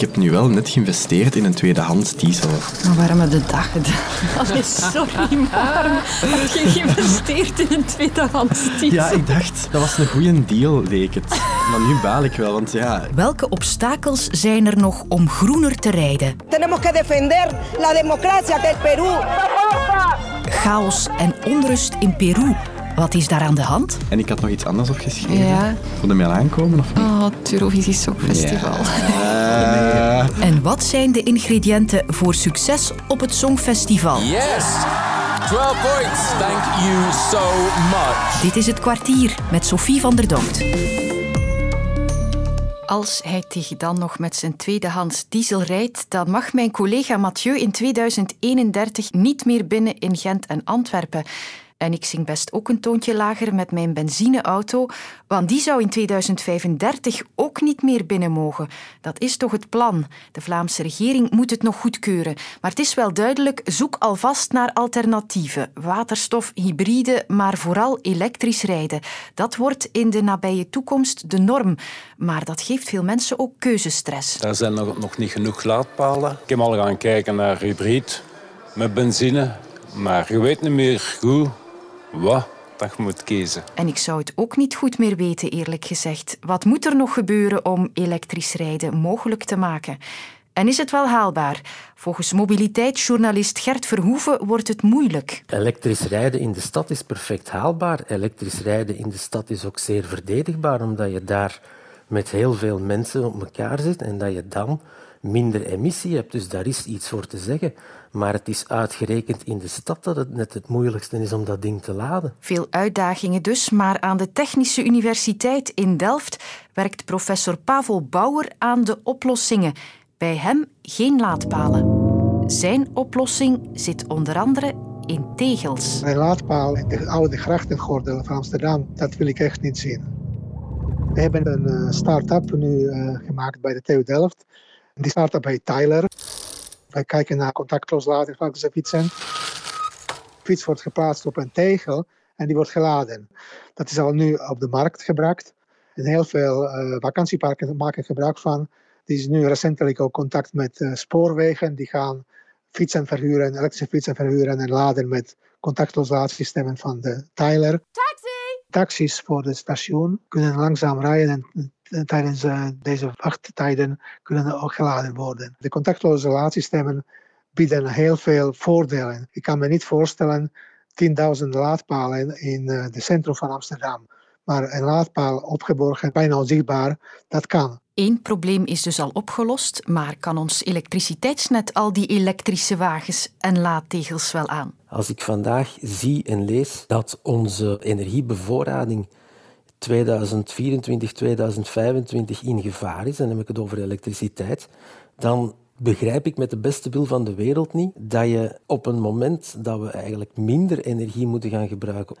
Ik heb nu wel net geïnvesteerd in een tweedehands diesel. Maar waarom heb je dat gedaan? Allee, sorry, maar heb je geïnvesteerd in een tweedehands diesel? Ja, ik dacht, dat was een goede deal, leek het. Maar nu baal ik wel, want ja... Welke obstakels zijn er nog om groener te rijden? Tenemos que defender la democracia del Perú. Chaos en onrust in Peru. Wat is daar aan de hand? En ik had nog iets anders opgeschreven. Ja. Voor de mail aankomen, of niet? Oh, het Eurovisie Songfestival. Eh, En wat zijn de ingrediënten voor succes op het Songfestival? Yes! 12 points. Thank you so much. Dit is het kwartier met Sophie van der Dokt. Als hij tegen dan nog met zijn tweedehands diesel rijdt, dan mag mijn collega Mathieu in 2031 niet meer binnen in Gent en Antwerpen. En ik zing best ook een toontje lager met mijn benzineauto, want die zou in 2035 ook niet meer binnen mogen. Dat is toch het plan. De Vlaamse regering moet het nog goedkeuren. Maar het is wel duidelijk, zoek alvast naar alternatieven. Waterstof, hybride, maar vooral elektrisch rijden. Dat wordt in de nabije toekomst de norm. Maar dat geeft veel mensen ook keuzestress. Er zijn nog, niet genoeg laadpalen. Ik heb al gaan kijken naar hybrid met benzine. Maar je weet niet meer goed wat dat je moet kiezen. En ik zou het ook niet goed meer weten, eerlijk gezegd. Wat moet er nog gebeuren om elektrisch rijden mogelijk te maken? En is het wel haalbaar? Volgens mobiliteitsjournalist Gert Verhoeven wordt het moeilijk. Elektrisch rijden in de stad is perfect haalbaar. Elektrisch rijden in de stad is ook zeer verdedigbaar, omdat je daar met heel veel mensen op elkaar zit en dat je dan minder emissie hebt. Dus daar is iets voor te zeggen. Maar het is uitgerekend in de stad dat het net het moeilijkste is om dat ding te laden. Veel uitdagingen dus, maar aan de Technische Universiteit in Delft werkt professor Pavel Bauer aan de oplossingen. Bij hem geen laadpalen. Zijn oplossing zit onder andere in tegels. Een laadpaal in de oude grachtengordel van Amsterdam, dat wil ik echt niet zien. We hebben een eh, start-up nu eh, gemaakt bij de TU Delft. Die start-up heet Tyler. Wij kijken naar contactloos laden van de fietsen. De fiets wordt geplaatst op een tegel en die wordt geladen. Dat is al nu op de markt gebracht. En heel veel eh, vakantieparken maken gebruik van. Die is nu recentelijk ook contact met eh, spoorwegen. Die gaan fietsen verhuren, elektrische fietsen verhuren en laden met contactloos laadsystemen van de Tyler. Taxis voor het station kunnen langzaam rijden en eh, tijdens eh, deze wachttijden kunnen ook geladen worden. De contactloze laadsystemen bieden heel veel voordelen. Ik kan me niet voorstellen 10.000 laadpalen in het centrum van Amsterdam. Maar een laadpaal opgeborgen, bijna onzichtbaar, dat kan. Eén probleem is dus al opgelost, maar kan ons elektriciteitsnet al die elektrische wagens en laadtegels wel aan? Als ik vandaag zie en lees dat onze energiebevoorrading 2024, 2025 in gevaar is, dan heb ik het over elektriciteit, dan begrijp ik met de beste wil van de wereld niet dat je op een moment dat we eigenlijk minder energie moeten gaan gebruiken,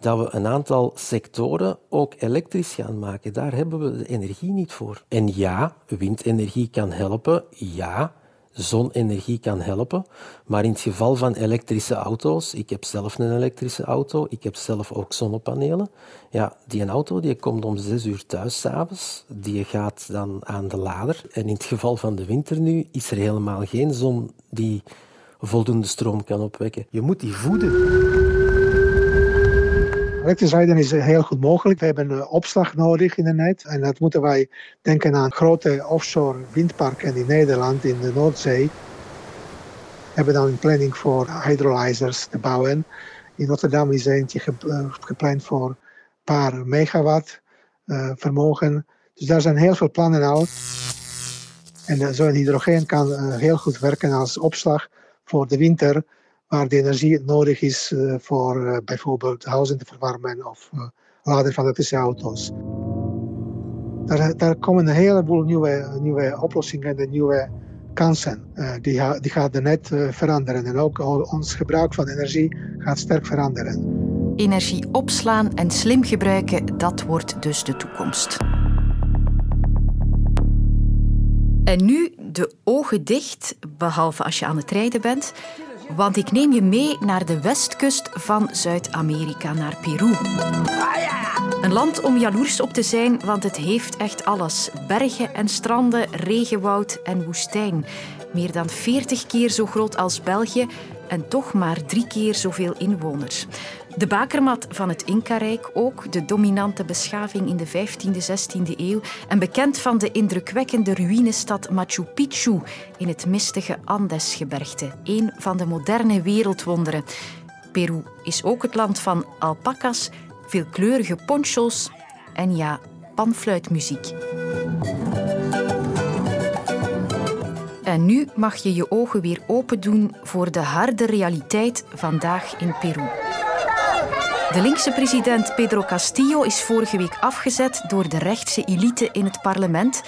dat we een aantal sectoren ook elektrisch gaan maken. Daar hebben we de energie niet voor. En ja, windenergie kan helpen. Ja, zonenergie kan helpen. Maar in het geval van elektrische auto's, ik heb zelf een elektrische auto, ik heb zelf ook zonnepanelen. Ja, die auto die komt om zes uur thuis s'avonds, die gaat dan aan de lader. En in het geval van de winter nu is er helemaal geen zon die voldoende stroom kan opwekken. Je moet die voeden. Elektrisch rijden is heel goed mogelijk. We hebben uh, opslag nodig in de net. En dat moeten wij denken aan grote offshore windparken in Nederland, in de Noordzee. We hebben dan een planning voor hydrolyzers te bouwen. In Rotterdam is eentje ge uh, gepland voor een paar megawatt vermogen. Dus daar zijn heel veel plannen al. En zo'n hydrogeen kan heel goed werken als opslag voor de winter waar de energie nodig is uh, voor uh, bijvoorbeeld huizen te verwarmen of uh, laden van elektrische auto's. Daar, daar, komen een heleboel nieuwe, nieuwe oplossingen en nieuwe kansen. die, die gaat de net veranderen en ook ons gebruik van energie gaat sterk veranderen. Energie opslaan en slim gebruiken, dat wordt dus de toekomst. En nu de ogen dicht, behalve als je aan het rijden bent. Want ik neem je mee naar de westkust van Zuid-Amerika, naar Peru. Een land om jaloers op te zijn, want het heeft echt alles. Bergen en stranden, regenwoud en woestijn. Meer dan 40 keer zo groot als België en toch maar drie keer zoveel inwoners. De bakermat van het Inca-rijk ook, de dominante beschaving in de 15e, 16e eeuw en bekend van de indrukwekkende ruïnestad Machu Picchu in het mistige Andesgebergte, een van de moderne wereldwonderen. Peru is ook het land van alpaca's, veelkleurige ponchos en ja, panfluitmuziek. En nu mag je je ogen weer open doen voor de harde realiteit vandaag in Peru. De linkse president Pedro Castillo is vorige week afgezet door de rechtse elite in het parlement.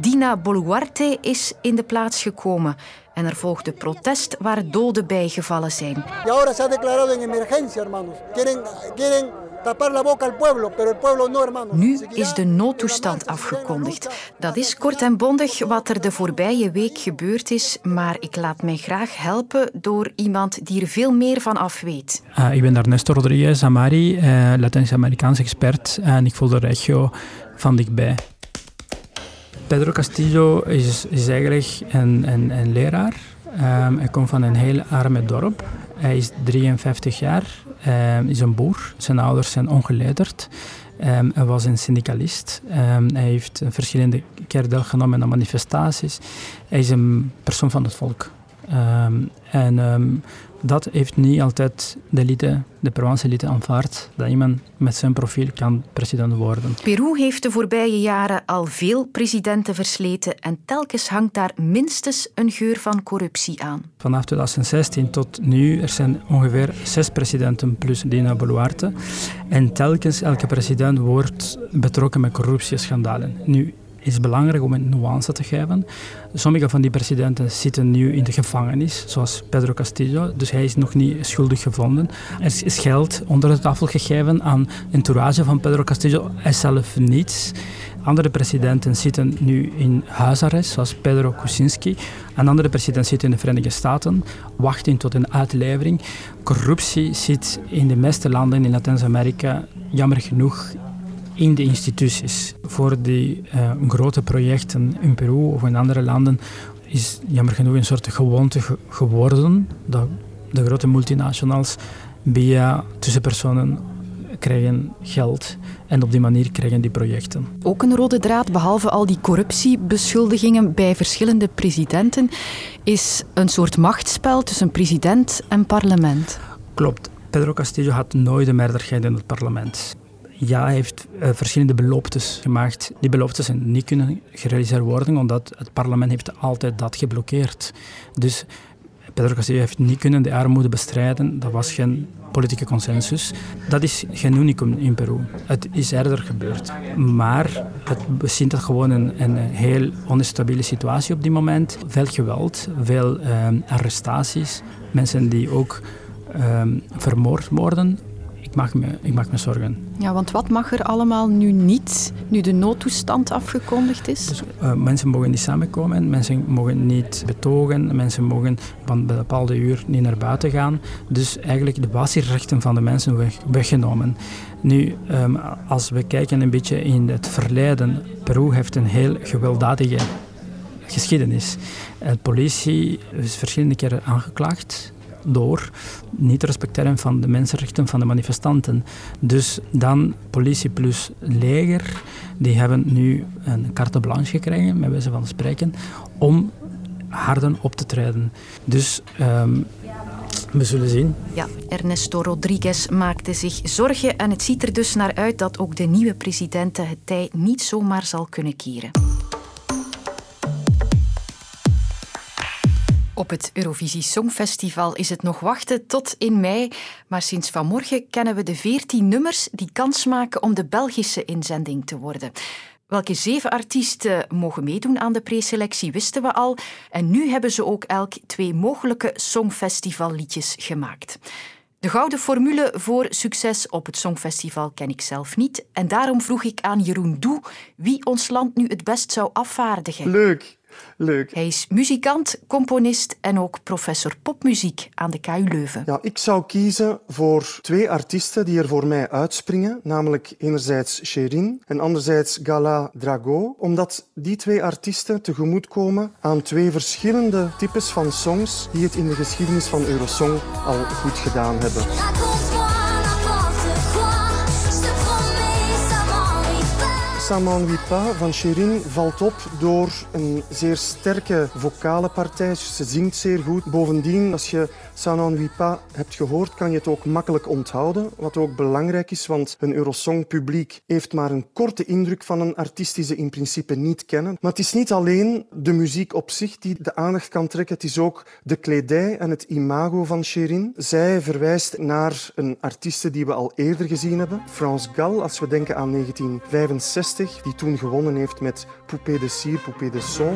Dina Boluarte is in de plaats gekomen en er volgde protest waar doden bijgevallen zijn. Y ahora se ha en emergencia, hermanos. Quieren, quieren tapar la boca al pueblo, pero el pueblo no, hermanos. Nu is de noodtoestand afgekondigd. Dat is kort en bondig wat er de voorbije week gebeurd is, maar ik laat mij graag helpen door iemand die er veel meer van af weet. Uh, ik ben Ernesto Rodriguez Amari, uh, Latijns-Amerikaans expert en ik volg de regio van dichtbij. Pedro Castillo is, is eigenlijk een, een, een leraar. Um, hij komt van een heel arme dorp. Hij is 53 jaar, um, is een boer. Zijn ouders zijn ongeletterd. Um, hij was een syndicalist. Um, hij heeft verschillende keer deelgenomen aan manifestaties. Hij is een persoon van het volk. Um, en dat heeft niet altijd de elite, de Peruaanse elite aanvaard, dat iemand met zijn profiel kan president worden. Peru heeft de voorbije jaren al veel presidenten versleten en telkens hangt daar minstens een geur van corruptie aan. Vanaf 2016 tot nu er zijn ongeveer zes presidenten plus Dina Boluarte. En telkens elke president wordt betrokken met corruptieschandalen. Nu, is belangrijk om een nuance te geven. Sommige van die presidenten zitten nu in de gevangenis, zoals Pedro Castillo, dus hij is nog niet schuldig gevonden. Er is geld onder de tafel gegeven aan entourage van Pedro Castillo, hij zelf niets. Andere presidenten zitten nu in huisarrest, zoals Pedro Kuczynski. Een andere president zit in de Verenigde Staten, wachten tot een uitlevering. Corruptie zit in de meeste landen in Latijns-Amerika, jammer genoeg, in de instituties. Voor die uh, grote projecten in Peru of in andere landen is jammer genoeg een soort gewoonte ge geworden dat de grote multinationals via tussenpersonen krijgen geld en op die manier krijgen die projecten. Ook een rode draad, behalve al die corruptiebeschuldigingen bij verschillende presidenten, is een soort machtsspel tussen president en parlement. Klopt. Pedro Castillo had nooit de meerderheid in het parlement ja, heeft uh, verschillende beloftes gemaakt. Die beloftes zijn niet kunnen gerealiseerd worden, omdat het parlement heeft altijd dat geblokkeerd. Dus Pedro Castillo heeft niet kunnen de armoede bestrijden. Dat was geen politieke consensus. Dat is geen unicum in Peru. Het is eerder gebeurd. Maar het zien dat gewoon een, een heel onstabiele situatie op dit moment. Veel geweld, veel uh, arrestaties. Mensen die ook uh, vermoord worden ik maak, me, ik maak me zorgen. Ja, want wat mag er allemaal nu niet, nu de noodtoestand afgekondigd is? Dus, uh, mensen mogen niet samenkomen, mensen mogen niet betogen, mensen mogen van een bepaalde uur niet naar buiten gaan. Dus eigenlijk de basisrechten van de mensen weg, weggenomen. Nu, um, als we kijken een beetje in het verleden, Peru heeft een heel gewelddadige geschiedenis. De politie is verschillende keren aangeklaagd door niet respecteren van de mensenrechten van de manifestanten. Dus dan politie plus leger, die hebben nu een carte blanche gekregen, met wijze van spreken, om harder op te treden. Dus um, we zullen zien. Ja, Ernesto Rodriguez maakte zich zorgen en het ziet er dus naar uit dat ook de nieuwe president het tij niet zomaar zal kunnen keren. Op het Eurovisie Songfestival is het nog wachten tot in mei, maar sinds vanmorgen kennen we de veertien nummers die kans maken om de Belgische inzending te worden. Welke zeven artiesten mogen meedoen aan de preselectie wisten we al en nu hebben ze ook elk twee mogelijke Songfestivalliedjes gemaakt. De gouden formule voor succes op het Songfestival ken ik zelf niet en daarom vroeg ik aan Jeroen Doe wie ons land nu het best zou afvaardigen. Leuk! Leuk. Hij is muzikant, componist en ook professor popmuziek aan de KU Leuven. Ja, ik zou kiezen voor twee artiesten die er voor mij uitspringen, namelijk enerzijds Sherin en anderzijds Gala Drago, omdat die twee artiesten tegemoetkomen aan twee verschillende types van songs die het in de geschiedenis van Eurosong al goed gedaan hebben. M'ennuie pas van Sherin valt op door een zeer sterke vocale partij. Ze zingt zeer goed. Bovendien, als je n'ennuie pas hebt gehoord, kan je het ook makkelijk onthouden. Wat ook belangrijk is, want een Eurosong-publiek heeft maar een korte indruk van een artiest die ze in principe niet kennen. Maar het is niet alleen de muziek op zich die de aandacht kan trekken. Het is ook de kledij en het imago van Sherin. Zij verwijst naar een artieste die we al eerder gezien hebben. France Gall, als we denken aan 1965, die toen gewonnen heeft met Poupée de cire, Poupée de son.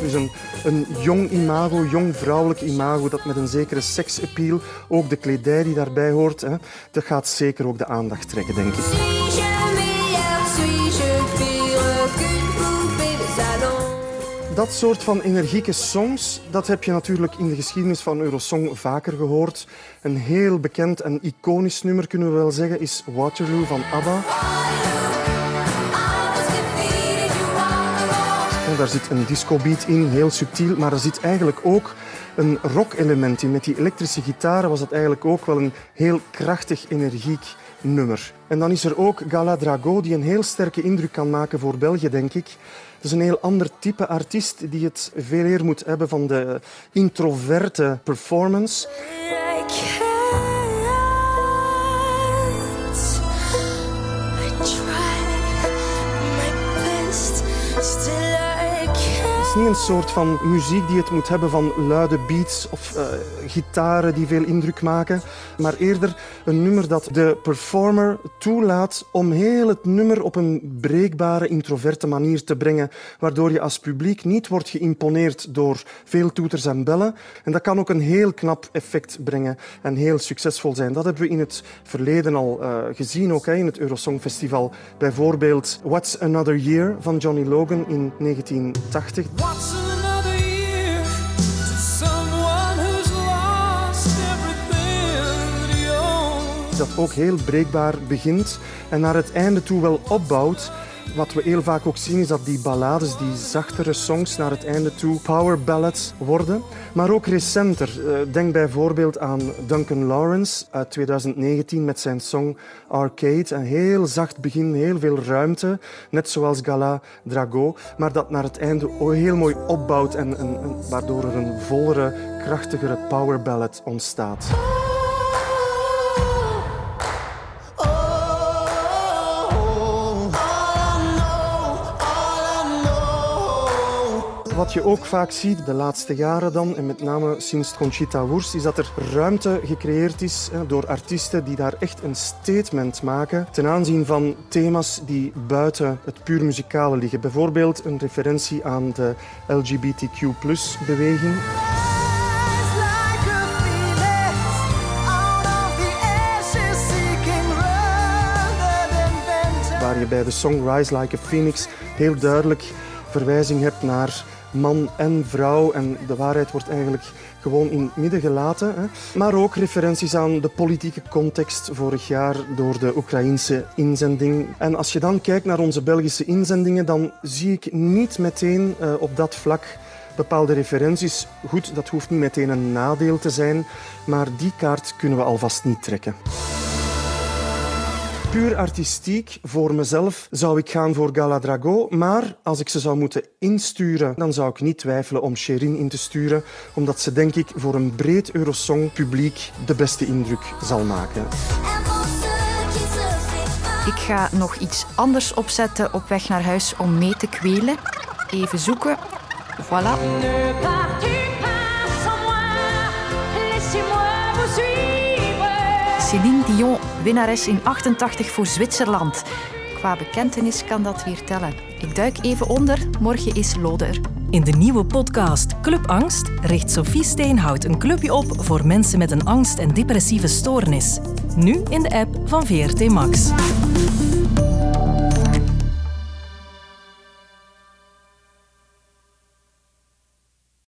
Dus een, een jong imago, jong vrouwelijk imago, dat met een zekere seksappeal, ook de kledij die daarbij hoort, hè, dat gaat zeker ook de aandacht trekken, denk ik. Dat soort van energieke songs, dat heb je natuurlijk in de geschiedenis van Eurosong vaker gehoord. Een heel bekend en iconisch nummer, kunnen we wel zeggen, is Waterloo van ABBA. Daar zit een discobeat in, heel subtiel, maar er zit eigenlijk ook een rock-element in. Met die elektrische gitaren was dat eigenlijk ook wel een heel krachtig, energiek nummer. En dan is er ook Gala Drago, die een heel sterke indruk kan maken voor België, denk ik. Dat is een heel ander type artiest die het veel eer moet hebben van de introverte performance. Het niet een soort van muziek die het moet hebben van luide beats of uh, gitaren die veel indruk maken, maar eerder een nummer dat de performer toelaat om heel het nummer op een breekbare, introverte manier te brengen, waardoor je als publiek niet wordt geïmponeerd door veel toeters en bellen. En dat kan ook een heel knap effect brengen en heel succesvol zijn. Dat hebben we in het verleden al uh, gezien, ook hè, in het Eurosong Festival. Bijvoorbeeld What's Another Year van Johnny Logan in 1980. Dat ook heel breekbaar begint en naar het einde toe wel opbouwt. Wat we heel vaak ook zien is dat die ballades, die zachtere songs naar het einde toe power ballads worden. Maar ook recenter. Denk bijvoorbeeld aan Duncan Lawrence uit 2019 met zijn song Arcade. Een heel zacht begin, heel veel ruimte. Net zoals Gala Drago. Maar dat naar het einde heel mooi opbouwt en waardoor er een vollere, krachtigere power ballad ontstaat. Wat je ook vaak ziet de laatste jaren dan, en met name sinds Conchita Wurst, is dat er ruimte gecreëerd is door artiesten die daar echt een statement maken ten aanzien van thema's die buiten het puur muzikale liggen. Bijvoorbeeld een referentie aan de LGBTQ-beweging. Waar je bij de song Rise Like a Phoenix heel duidelijk verwijzing hebt naar man en vrouw. En de waarheid wordt eigenlijk gewoon in het midden gelaten. Hè. Maar ook referenties aan de politieke context vorig jaar door de Oekraïnse inzending. En als je dan kijkt naar onze Belgische inzendingen, dan zie ik niet meteen uh, op dat vlak bepaalde referenties. Goed, dat hoeft niet meteen een nadeel te zijn, maar die kaart kunnen we alvast niet trekken. Puur artistiek, voor mezelf, zou ik gaan voor Gala Drago. Maar als ik ze zou moeten insturen, dan zou ik niet twijfelen om Sherin in te sturen. Omdat ze, denk ik, voor een breed Eurosong-publiek de beste indruk zal maken. Ik ga nog iets anders opzetten op weg naar huis om mee te kwelen. Even zoeken. Voilà. Céline Dion, winnares in 88 voor Zwitserland. Qua bekentenis kan dat weer tellen. Ik duik even onder, morgen is Lode er. In de nieuwe podcast Club Angst richt Sophie Steenhout een clubje op voor mensen met een angst- en depressieve stoornis. Nu in de app van VRT Max.